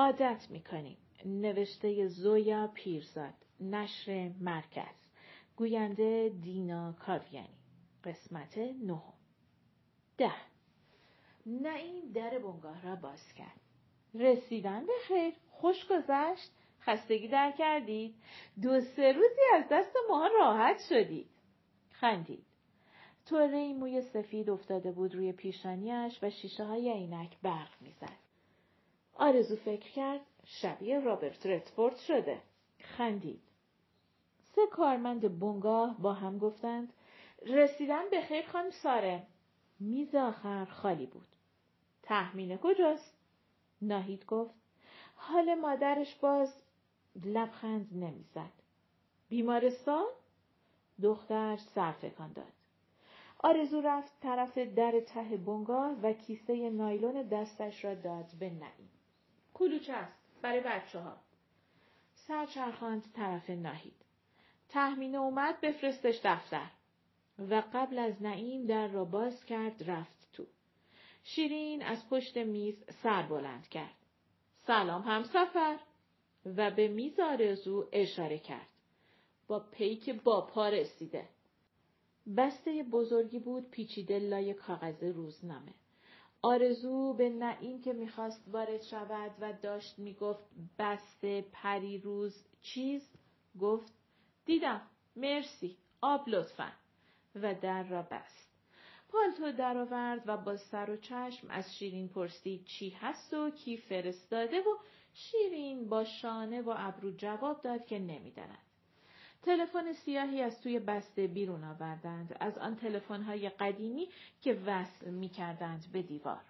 عادت می‌کنیم. نوشته زویا پیرزاد نشر مرکز. گوینده دینا کاویانی. قسمت نهم. ده. نعیم در بنگاه را باز کرد. رسیدن به خیر. خوش گذشت. خستگی در کردید. دو سه روزی از دست ما راحت شدید. خندید. طوره موی سفید افتاده بود روی پیشانیش و شیشه های عینک برق می‌زد. آرزو فکر کرد شبیه رابرت رتفورد شده. خندید. سه کارمند بنگاه با هم گفتند رسیدن به خیر خانم ساره. میز آخر خالی بود. تحمینه کجاست؟ ناهید گفت. حال مادرش باز لبخند نمی‌زد. بیمارستان؟ دختر سر تکان داد. آرزو رفت طرف در ته بنگاه و کیسه نایلون دستش را داد به نعیم. کلوچه است. برای بچه ها سر چرخاند طرف ناهید. تحمینه اومد بفرستش دفتر. و قبل از نعیم در را باز کرد رفت تو. شیرین از پشت میز سر بلند کرد. سلام هم سفر و به میز آرزو اشاره کرد. با پیک با پا رسیده. بسته بزرگی بود پیچیده لای کاغذ روزنامه. آرزو به نعیم که می‌خواست وارد شود و داشت می‌گفت بسته پری روز چیز؟ گفت دیدم. مرسی. آب لطفا. و در را بست. پالتو درآورد و با سر و چشم از شیرین پرسید چی هست و کی فرستاده و شیرین با شانه و ابرو جواب داد که نمی‌داند. تلفن سیاهی از توی بسته بیرون آوردند. از آن تلفن‌های قدیمی که وصل می‌کردند به دیوار.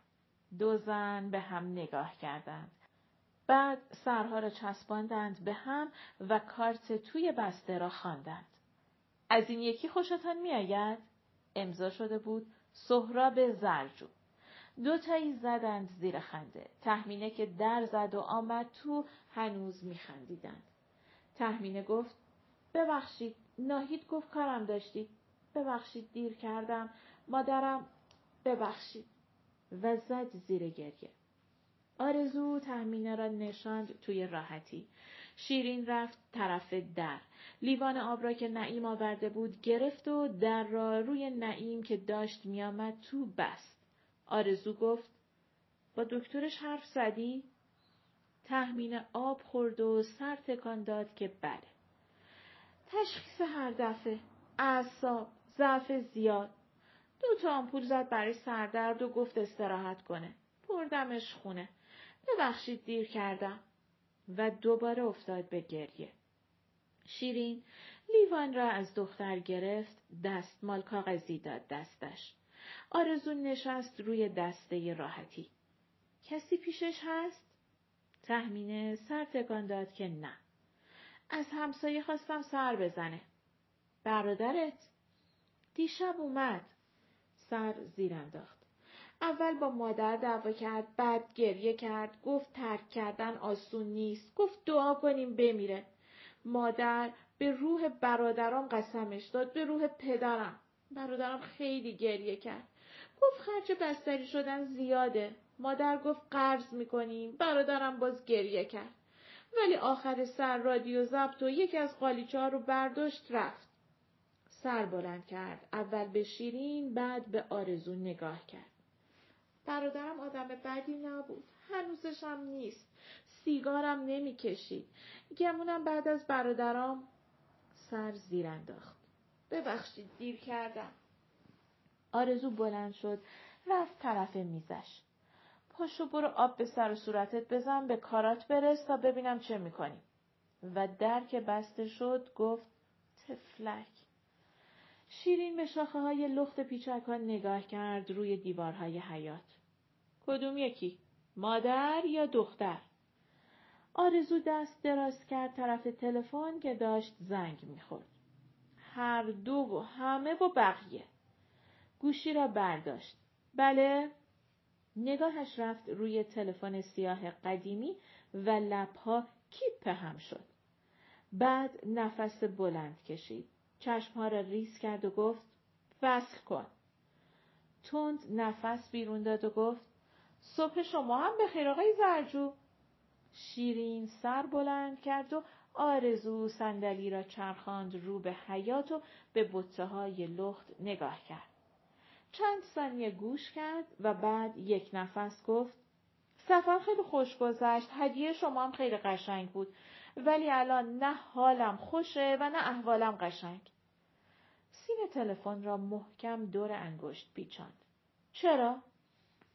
دو زن به هم نگاه کردند. بعد سرها را چسباندند به هم و کارت توی بسته را خواندند. از این یکی خوشتان میآید؟ امضا شده بود سهراب زرجو. دو تایی زدند زیر خنده. تحمینه که در زد و آمد تو هنوز میخندیدند. تحمینه گفت ببخشید. ناهید گفت کارم داشتید ببخشید دیر کردم. مادرم ببخشید. و زد زیر گریه. آرزو تحمینه را نشاند توی راحتی. شیرین رفت طرف در. لیوان آب را که نعیم آورده بود گرفت و در را روی نعیم که داشت میآمد تو بست. آرزو گفت با دکترش حرف زدی؟ تحمین آب خورد و سر تکان داد که بله. تشخیص هر دفعه. اعصاب ضعف زیاد. دو تا آمپول زد برای سردرد و گفت استراحت کنه. بردمش خونه. ببخشید دیر کردم. و دوباره افتاد به گریه. شیرین لیوان را از دختر گرفت دستمال کاغذی داد دستش. آرزو نشست روی دسته راحتی. کسی پیشش هست؟ تحمینه سر تکان داد که نه. از همسایه خواستم سر بزنه. برادرت؟ دیشب اومد. سر زیر انداخت. اول با مادر دعوا کرد بعد گریه کرد گفت ترک کردن آسون نیست گفت دعا کنیم بمیره مادر به روح برادرام قسمش داد به روح پدرم برادرم خیلی گریه کرد گفت خرج بستری شدن زیاده مادر گفت قرض می‌کنیم برادرم باز گریه کرد ولی آخر سر رادیو ضبط و یکی از قالیچه رو برداشت رفت. سر بلند کرد. اول به شیرین بعد به آرزو نگاه کرد. برادرم آدم بدی نبود. هنوزشم نیست. سیگارم نمی‌کشید. گمونم بعد از برادرام سر زیر انداخت. ببخشید دیر کردم. آرزو بلند شد. رفت طرف میزش. پاشو برو آب به سر و صورتت بزن به کارات برس تا ببینم چه می‌کنی. و در که بسته شد گفت تفلک. شیرین به شاخه های لخت پیچکان نگاه کرد روی دیوارهای حیات. کدوم یکی؟ مادر یا دختر؟ آرزو دست دراز کرد طرف تلفن که داشت زنگ می‌خورد. هر دو و همه و بقیه. گوشی را برداشت. بله؟ نگاهش رفت روی تلفن سیاه قدیمی و لبها کیپ هم شد. بعد نفس بلند کشید. چشمها را ریز کرد و گفت فصل کن. تند نفس بیرون داد و گفت صبح شما هم به خیر آقای زرجو. شیرین سر بلند کرد و آرزو صندلی را چرخاند رو به حیات و به بطه های لخت نگاه کرد. چند ثانیه گوش کرد و بعد یک نفس گفت سفر خیلی خوش گذشت هدیه شما هم خیلی قشنگ بود ولی الان نه حالم خوشه و نه احوالم قشنگ. سیم تلفن را محکم دور انگشت پیچاند. چرا؟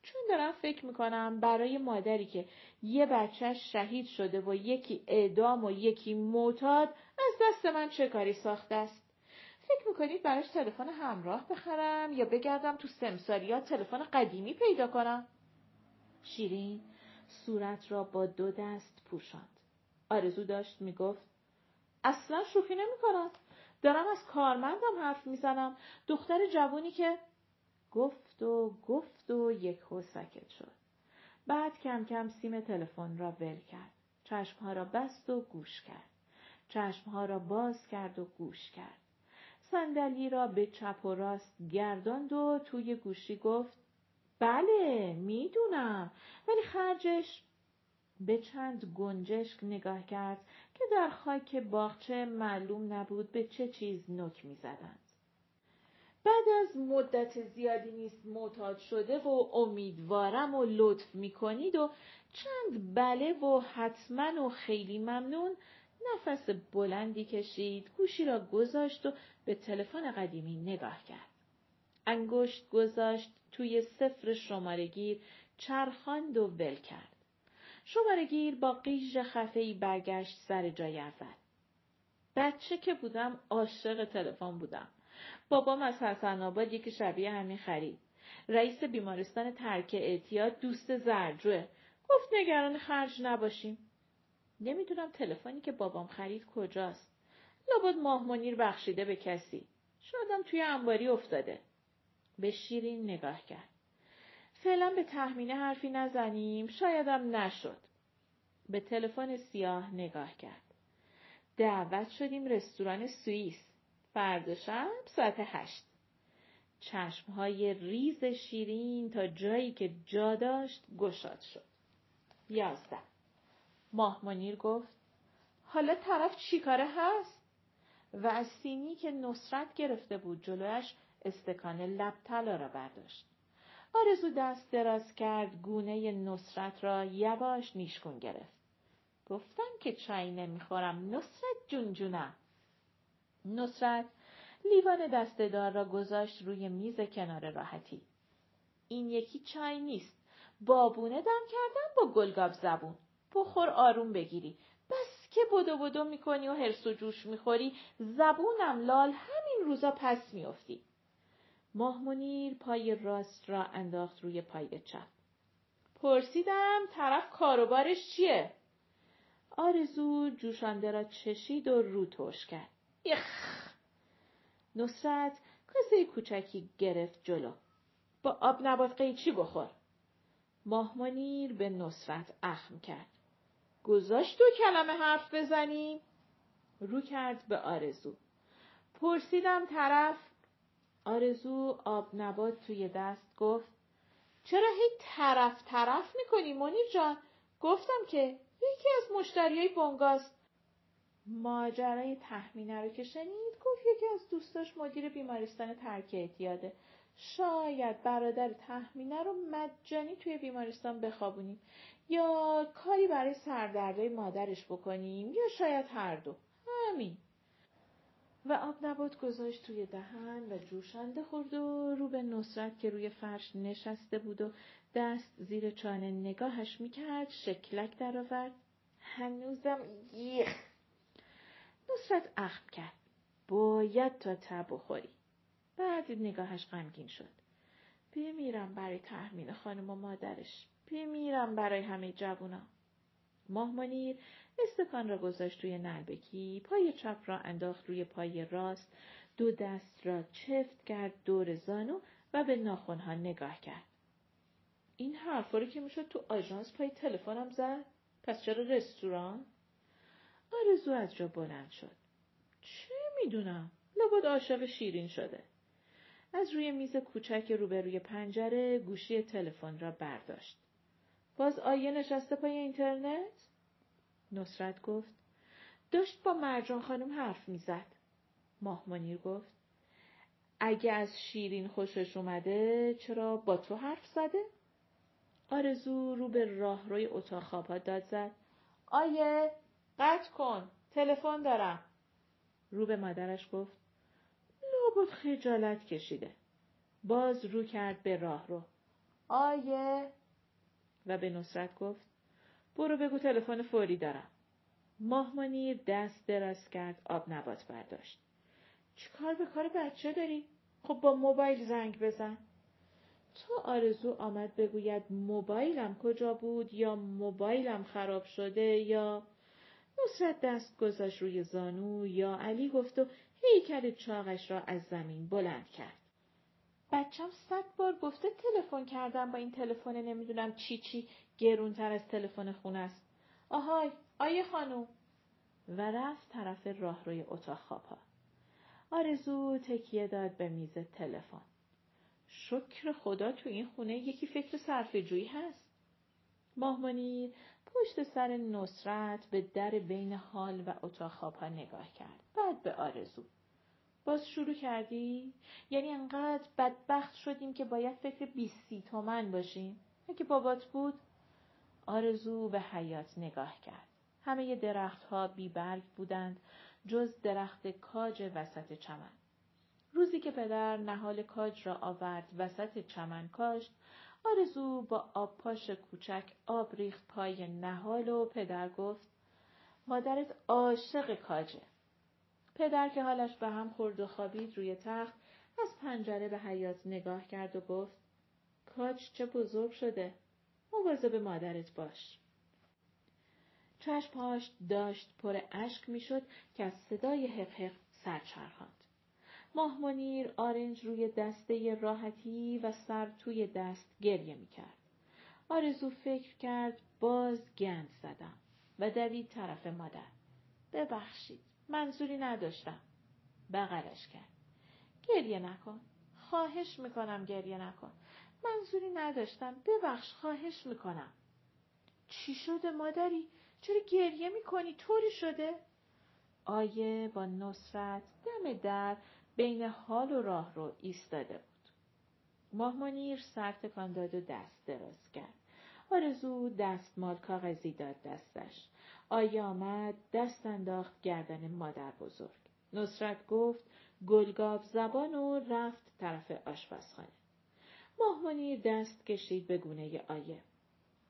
چون دارم فکر می‌کنم برای مادری که یه بچهش شهید شده و یکی اعدام و یکی معتاد از دست من چه کاری ساخته است؟ فکر می‌کنید براش تلفن همراه بخرم یا بگردم تو سمساریات تلفن قدیمی پیدا کنم؟ شیرین صورت را با دو دست پوشاند. آرزو داشت می‌گفت اصلا شوخی نمی‌کنم. دارم از کارمندم حرف می‌زنم. دختر جوونی که گفت و گفت و یک هو ساکت شد. بعد کم کم سیم تلفن را ول کرد. چشمها را بست و گوش کرد. چشمها را باز کرد و گوش کرد. صندلی را به چپ و راست گرداند و توی گوشی گفت بله می‌دونم. ولی خرجش به چند گنجشک نگاه کرد که در خاک باغچه معلوم نبود به چه چیز نک می‌زدند. بعد از مدت زیادی نیست معتاد شده و امیدوارم و لطف می‌کنید و چند بله و حتما و خیلی ممنون نفس بلندی کشید گوشی را گذاشت و به تلفن قدیمی نگاه کرد. انگشت گذاشت توی صفر شمارگیر چرخاند و ول کرد. شمارگیر با قیژ خفهای برگشت سر جای اول. بچه که بودم عاشق تلفن بودم. بابام از حسن آباد یکی شبیه همین خرید. رئیس بیمارستان ترک اعتیاد دوست زرجوه. گفت نگران خرج نباشیم. نمی‌دونم تلفنی که بابام خرید کجاست. لابد ماه منیر بخشیده به کسی. شادم توی انباری افتاده. به شیرین نگاه کرد. فعلا به تخمینه حرفی نزنیم. شایدم نشد. به تلفن سیاه نگاه کرد. دعوت شدیم رستوران سوئیس. فردا شب ساعت هشت. چشمهای ریز شیرین تا جایی که جا داشت گشاد شد. یازده. ماه منیر گفت حالا طرف چی کاره هست؟ و از سینی که نصرت گرفته بود جلویش استکان لب طلا را برداشت. آرزو دست دراز کرد گونه نصرت را یواش نیشگون گرفت. گفتم که چای نمی‌خورم نصرت جون جونم. نصرت لیوان دستهدار را گذاشت روی میز کنار راحتی. این یکی چای نیست. بابونه دم کردم با گلگاب زبون. بخور آروم بگیری. بس که بدو بدو می‌کنی و هرس و جوش می‌خوری زبونم لال همین روزا پس میافتی. ماه پای راست را انداخت روی پای چپ. پرسیدم طرف کاروبارش چیه؟ آرزو جوشانده را چشید و رو توش کرد. یخ! نصرت کاسه کوچکی گرفت جلو. با آب نبات قیچی بخور. ماهمانیر به نصرت اخم کرد. گذاشت دو کلمه حرف بزنیم؟ رو کرد به آرزو. پرسیدم طرف آرزو آب نبات توی دست گفت چرا هی طرف طرف می‌کنی منیر جان؟ گفتم که یکی از مشتریای بنگاست. ماجرای تحمینه رو که شنید گفت یکی از دوستاش مدیر بیمارستان ترک اعتیاده. شاید برادر تحمینه رو مجانی توی بیمارستان بخوابونیم یا کاری برای سردردهای مادرش بکنیم؟ یا شاید هر دو. همین. و آب نبات گذاشت توی دهن و جوشنده خورد و رو به نصرت که روی فرش نشسته بود و دست زیر چانه نگاهش می‌کرد شکلک درآورد. هنوزم یخ. نصرت اخم کرد. باید تا تب بخوری. بعد نگاهش غمگین شد. بمیرم برای تحمین خانم و مادرش. بمیرم برای همه جوونا. ماه منیر استکان را گذاشت روی نلبکی پای چپ را انداخت روی پای راست دو دست را چفت کرد دور زانو و به ناخونها نگاه کرد. این حرفا رو که می‌شد تو آژانس پای تلفنم زد؟ پس چرا رستوران؟ آرزو از جا بلند شد. چه می‌دونم؟ لابد عاشق شیرین شده. از روی میز کوچک روبروی پنجره گوشی تلفن را برداشت. باز آیه نشسته پای اینترنت نصرت گفت داشت با مرجان خانم حرف می‌زد. ماه منیر گفت اگه از شیرین خوشش اومده چرا با تو حرف زده؟ آرزو رو به راهروی اتاق خوابها داد زد. آیه قطع کن تلفن دارم. رو به مادرش گفت لابد خجالت کشیده. باز رو کرد به راهرو. آیه و به نصرت گفت برو بگو تلفن فوری دارم. ماهمانی دست دراز کرد آب نبات برداشت. چیکار به کار بچه داری؟ خب با موبایل زنگ بزن. تو آرزو آمد بگوید موبایلم کجا بود یا موبایلم خراب شده یا نصرت دست گذاشت روی زانو یا علی گفت و هیکل چاقش را از زمین بلند کرد. بچم صد بار گفته تلفن کردم با این تلفن نمی‌دونم چی چی گرونتر از تلفن خونه است. آهای آیه خانوم و رفت طرف راهروی اتاق خوابها. آرزو تکیه داد به میز تلفن. شکر خدا تو این خونه یکی فکر صرف جویی هست. ماهمانی پشت سر نصرت به در بین حال و اتاق خوابها نگاه کرد. بعد به آرزو. باز شروع کردی؟ یعنی انقدر بدبخت شدیم که باید فکر بیستی تومن باشیم؟ اگه بابات بود؟ آرزو به حیات نگاه کرد. همه درختها بیبرگ بودند جز درخت کاج وسط چمن. روزی که پدر نهال کاج را آورد وسط چمن کاشت، آرزو با آب پاش کوچک آب ریخت پای نهال و پدر گفت مادرت عاشق کاجه. پدر که حالش به هم خورد و خوابید روی تخت از پنجره به حیات نگاه کرد و گفت کاج چه بزرگ شده. مواظب مادرت باش. چشمهاش داشت پر اشک می‌شد که از صدای حق سرچرخاند. ماه منیر آرنج روی دسته راحتی و سر توی دست گریه می‌کرد. آرزو فکر کرد باز گند زدم و دوید طرف مادر. ببخشید. منظوری نداشتم. بغلش کرد. گریه نکن. خواهش می‌کنم گریه نکن. منظوری نداشتم. ببخش خواهش می‌کنم. چی شده مادری؟ چرا گریه می‌کنی؟ طوری شده؟ آیه با نصرت دم در بین حال و راه رو ایستاده بود. ماهمانیر سر تکان داد و دست دراز کرد. آرزو دستمال کاغذی داد دستش. آیه آمد دست انداخت گردن مادر بزرگ. نصرت گفت گلگاب زبان و رفت طرف آشپزخانه. ماهمانی دست کشید به گونه آیه.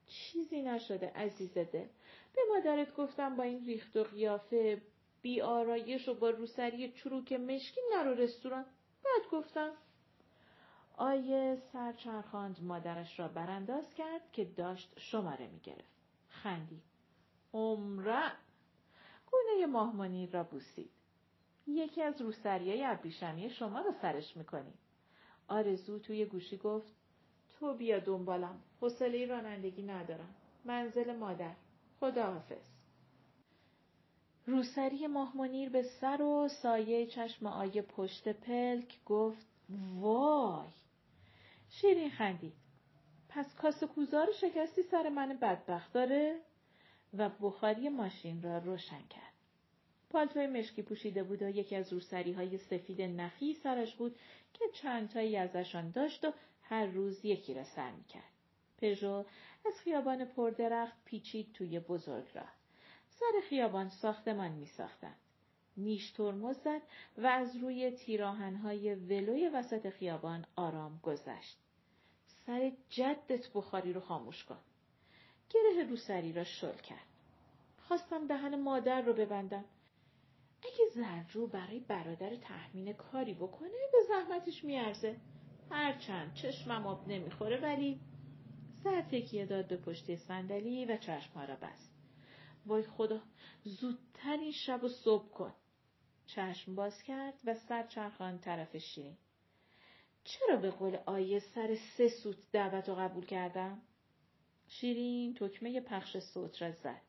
چیزی نشده عزیز دل. به مادرت گفتم با این ریخت و قیافه بی آرایش و با روسری چروک مشکی نرو رستوران. بعد گفتم آیه سرچرخاند مادرش را برانداز کرد که داشت شماره می گرفت. خندید. عمره گونه ماهمانی را بوسید. یکی از روسریای ابریشمی شما رو سرش می‌کنی. آرزو توی گوشی گفت تو بیا دنبالم. حوصله رانندگی ندارم. منزل مادر. خداحافظ. روسری ماهمنیر به سر و سایه چشم آیه پشت پلک گفت وای شیرین خندید پس کاسه کوزار شکستی سر من بدبخت داره و بخاری ماشین را روشن کرد پالتوی مشکی پوشیده بود و یکی از روسری های سفید نخی سرش بود که چند تایی ازشان داشت و هر روز یکی را سر می‌کرد. پژو از خیابان پردرخت پیچید توی بزرگ راه. سر خیابان ساختمان می ساختند. نیش ترمز زد و از روی تیراهنهای ولوی وسط خیابان آرام گذشت. سر جدت بخاری رو خاموش کن. گره روسری را شل کرد. خواستم دهن مادر رو ببندم. اگه زرجو برای برادر تحمین کاری بکنه به زحمتش میارزه. هرچند چشمم آب نمی‌خوره ولی سر تکیه داد به پشت صندلی و چشمها را بست. وای خدا زودتر این شب و صبح کن. چشم باز کرد و سر چرخان طرف شیرین. چرا به قول آیه سر سه سوت دعوت رو قبول کردم؟ شیرین تکمه پخش صوت را زد.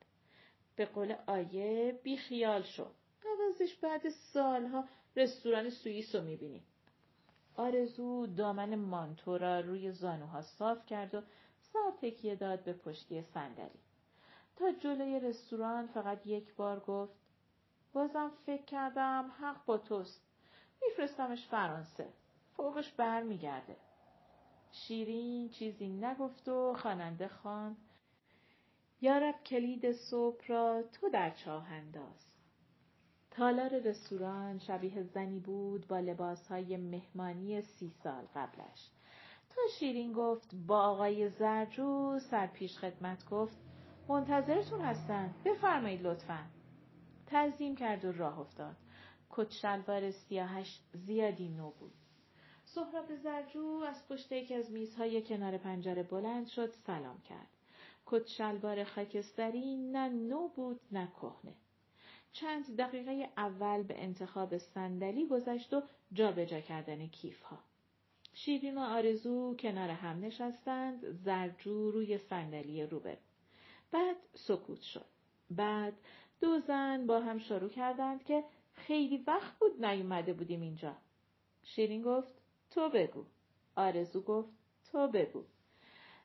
به قول آیه بی خیال شو. عوضش بعد سالها رستوران سوئیس رو می‌بینیم. آرزو دامن مانتو را روی زانوها صاف کرد و سر تکیه داد به پشتی صندلی. تا جلوی رستوران فقط یک بار گفت بازم فکر کردم حق با توست میفرستمش فرانسه فوقش برمیگرده شیرین چیزی نگفت و خواننده خواند. یارب کلید صبح را تو در چاه انداز. تالار رستوران شبیه زنی بود با لباسهای مهمانی سی سال قبلش. تا شیرین گفت با آقای زرجو سرپیش خدمت گفت منتظرتون هستن بفرمایید لطفا. تعظیم کرد و راه افتاد. کت شلوار سیاهش زیادی نو بود. سهراب زرجو از پشت یکی از میزهای کنار پنجره بلند شد سلام کرد. کت شلوار خاکستری نه نو بود نه کهنه. چند دقیقه اول به انتخاب صندلی گذشت و جابجا کردن کیف ها. شیرین و آرزو کنار هم نشستند زرجو روی صندلی روبرو. بعد سکوت شد. بعد دو زن با هم شروع کردند که خیلی وقت بود نیومده بودیم اینجا. شیرین گفت تو بگو. آرزو گفت تو بگو.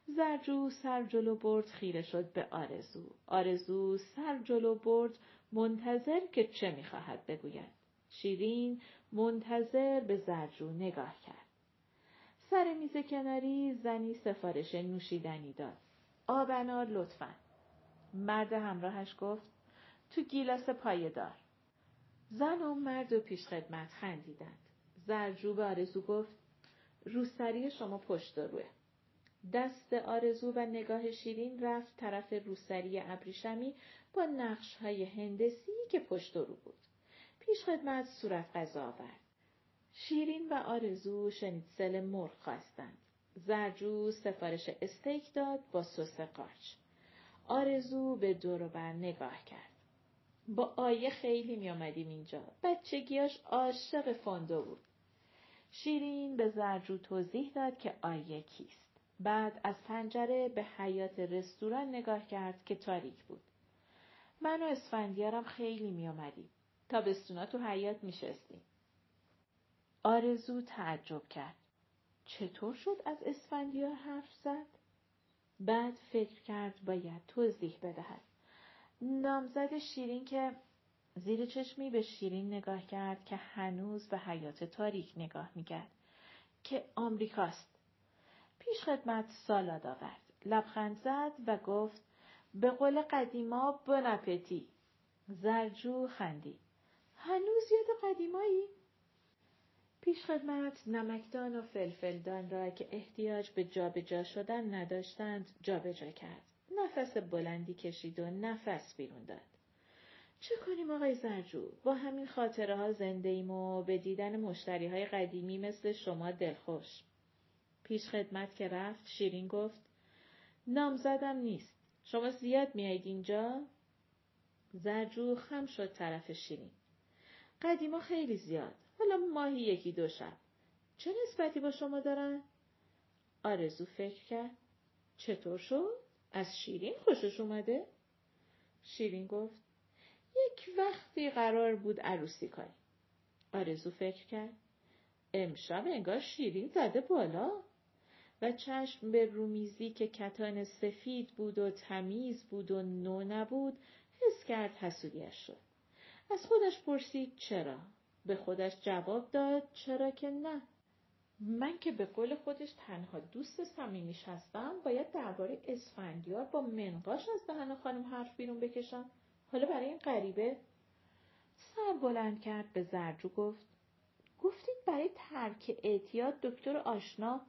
زرجو سر جلو برد خیره شد به آرزو. آرزو سر جلو برد منتظر که چه می‌خواهد بگوید. شیرین منتظر به زرجو نگاه کرد. سر میز کناری زنی سفارش نوشیدنی داد. آبنار لطفا. مرد همراهش گفت تو گیلاس پایه دار. زن و مرد و پیشخدمت خندیدند. زرجو به آرزو گفت روسری شما پشت روه دست آرزو و نگاه شیرین رفت طرف روسری ابریشمی با نقش های هندسی که پشت رو بود. پیش خدمت صورت غذا آورد. شیرین و آرزو شنیتسل مرغ خواستند. زرجو سفارش استیک داد با سس قارچ. آرزو به دور بر نگاه کرد. با آیه خیلی می آمدیم اینجا. بچگیاش عاشق فاندو بود. شیرین به زرجو توضیح داد که آیه کیست. بعد از پنجره به حیات رستوران نگاه کرد که تاریک بود. من و اسفندیارم خیلی می آمدیم. تا تو حیات می شستیم. آرزو تعجب کرد. چطور شد از اسفندیار حرف زد؟ بعد فکر کرد باید توضیح بدهد. نامزد شیرین که زیر چشمی به شیرین نگاه کرد که هنوز به حیات تاریک نگاه می‌کرد که آمریکاست. پیش خدمت سالاد آورد. لبخند زد و گفت به قول قدیما بنپتی. زرجو خندی. هنوز یاد قدیمایی؟ پیش خدمت نمکدان و فلفلدان را که احتیاج به جابجا جا شدن نداشتند جابجا جا کرد. نفس بلندی کشید و نفس بیرون داد. چه کنیم آقای زرجو؟ با همین خاطره ها زنده ایم و به دیدن مشتری های قدیمی مثل شما دلخوش. پیش خدمت که رفت شیرین گفت نامزدم نیست. شما زیاد میایید اینجا؟ زرجو خم شد طرف شیرین. قدیما خیلی زیاد. حالا ماهی یکی دو شب. چه نسبتی با شما دارن؟ آرزو فکر کرد. چطور شد؟ از شیرین خوشش اومده؟ شیرین گفت یک وقتی قرار بود عروسی کنی. آرزو فکر کرد. امشب انگار شیرین زده بالا. و چشم به رومیزی که کتان سفید بود و تمیز بود و نو نبود حس کرد حسودیش شد. از خودش پرسید چرا؟ به خودش جواب داد چرا که نه؟ من که به قول خودش تنها دوست صمیمیش هستم باید درباره اسفندیار با منقاش از دهن خانم حرف بیرون بکشم حالا برای این غریبه سر بلند کرد به زرجو گفت گفتید برای ترک اعتیاد دکتر آشنا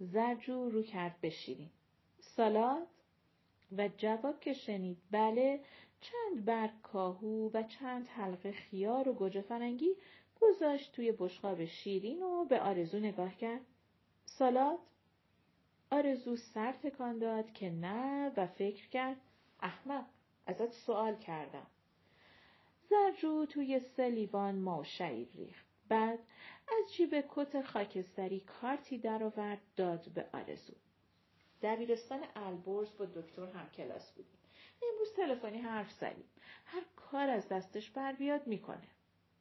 زرجو رو کرد به شیرین. سالاد؟ و جواب که شنید بله چند برگ کاهو و چند حلقه خیار و گوجه فرنگی گذاشت توی بشقاب شیرین و به آرزو نگاه کرد. سالاد؟ آرزو سر تکان داد که نه و فکر کرد احمق ازت سوال کردم. زرجو توی سه لیوان ما شعیر ریخت. بعد از جیب کت خاکستری کارتی درآورد داد به آرزو. دبیرستان البرز با دکتر هم کلاس بودیم. امروز تلفنی حرف زدیم. هر کار از دستش بر بیاد می‌کنه.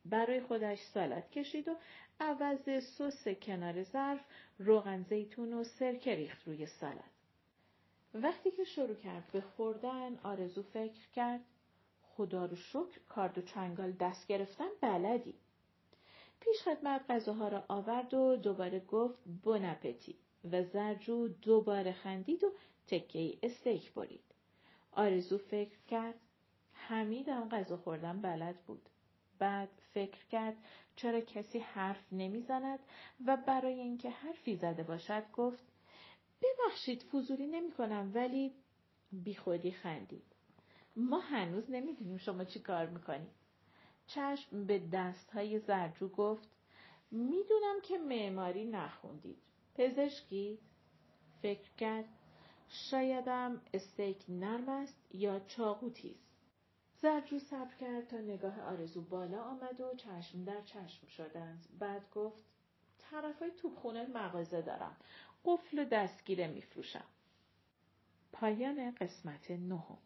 برای خودش سالاد کشید و عوض سس کنار ظرف روغن زیتون و سرکه ریخت روی سالاد. وقتی که شروع کرد به خوردن آرزو فکر کرد خدا رو شکر کارد و چنگال دست گرفتن بلدی. پیش خدمت غذاها را آورد و دوباره گفت بونپتی و زرجو دوباره خندید و تکه استیک برید. آرزو فکر کرد حمیدم غذا خوردن بلد بود. بعد فکر کرد چرا کسی حرف نمی‌زند و برای اینکه حرفی زده باشد گفت ببخشید فضولی نمی کنم ولی بیخودی خندید. ما هنوز نمی‌دونیم شما چی کار می‌کنید. چشم به دست های زرجو گفت می‌دونم که معماری نخوندید. پزشکی؟ فکر کرد شایدم استیک نرم است یا چاقو تیز. زرجو صبر کرد تا نگاه آرزو بالا آمد و چشم در چشم شدند. بعد گفت طرفای توبخونه مغازه دارم. قفل و دستگیره میفروشم. پایان قسمت نهم